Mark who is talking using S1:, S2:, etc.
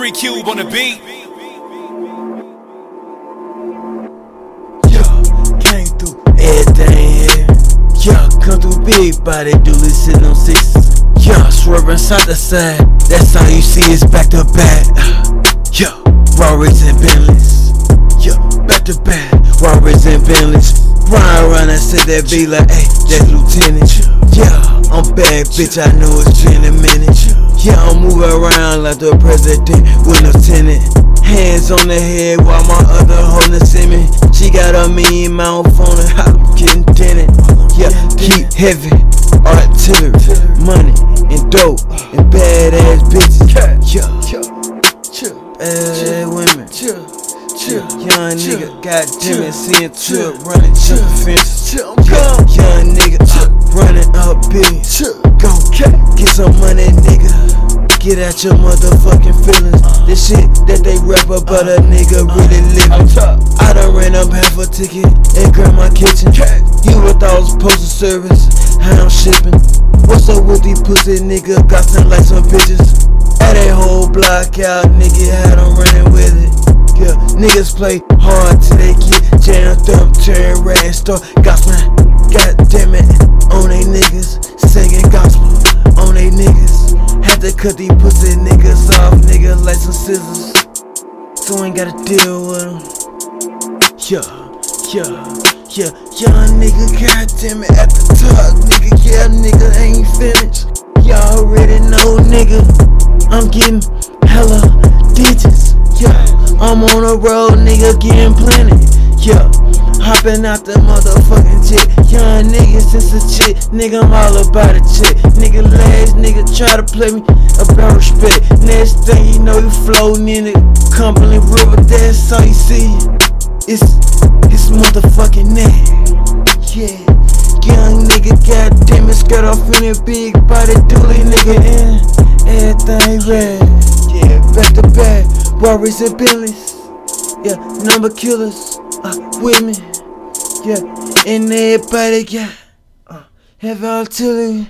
S1: Three Cube on the beat.
S2: Yo, came through everything. Yo, come through big body, dually sitting on sixes. Yo, swerving side to side. That's all you see is back to back. Yo, Raris and Bentleys. Yo, back to back. Raris and Bentleys. Ride around and say that be like, hey, that's Lieutenant. Yeah, I'm bad, bitch. I know it's minute. Yeah, I'm moving around like the president with no lieutenant. Hands on the head while my other holding send me. She got a mean mouth on her, I'm getting tinted. Yeah, keep heavy, artillery, money, and dope, and badass bitches. Yeah, bad women. Young nigga, goddamn it, seeing trip, running, jumping fences. Young nigga, uh, running up big. Go get some money. Get out your motherfucking feelings. The shit that they rap about a nigga really living. I done ran up half a ticket and in grandma kitchen. You with all this postal service, how I'm shipping. What's up with these pussy nigga? Got some like some bitches. At a whole block out, nigga had them running with it. Yeah, niggas play hard till they get jammed up, turn red, start gospel. God damn cut these pussy niggas off, nigga, like some scissors. So ain't gotta deal with them. Yeah, yeah, yeah, young nigga, goddamn it, at the top, nigga, yeah, nigga, ain't finished. Y'all already know, nigga, I'm getting hella digits. Yeah, I'm on the road, nigga, getting plenty. Yeah, hopping out the motherfucking jet. Young nigga, since a chick, nigga, I'm all about a chick. Nigga, last nigga try to play me about respect. Next thing you know, you floating in the Cumberland River, that's all you see. It's, it's motherfucking neck. Yeah, young nigga, goddamn it, skirt off in a big body, dually nigga, and everything red. Yeah, back to back, Raris and Bentleys. Yeah, number killers, uh, with Yeah, and everybody got uh, heavy artillery.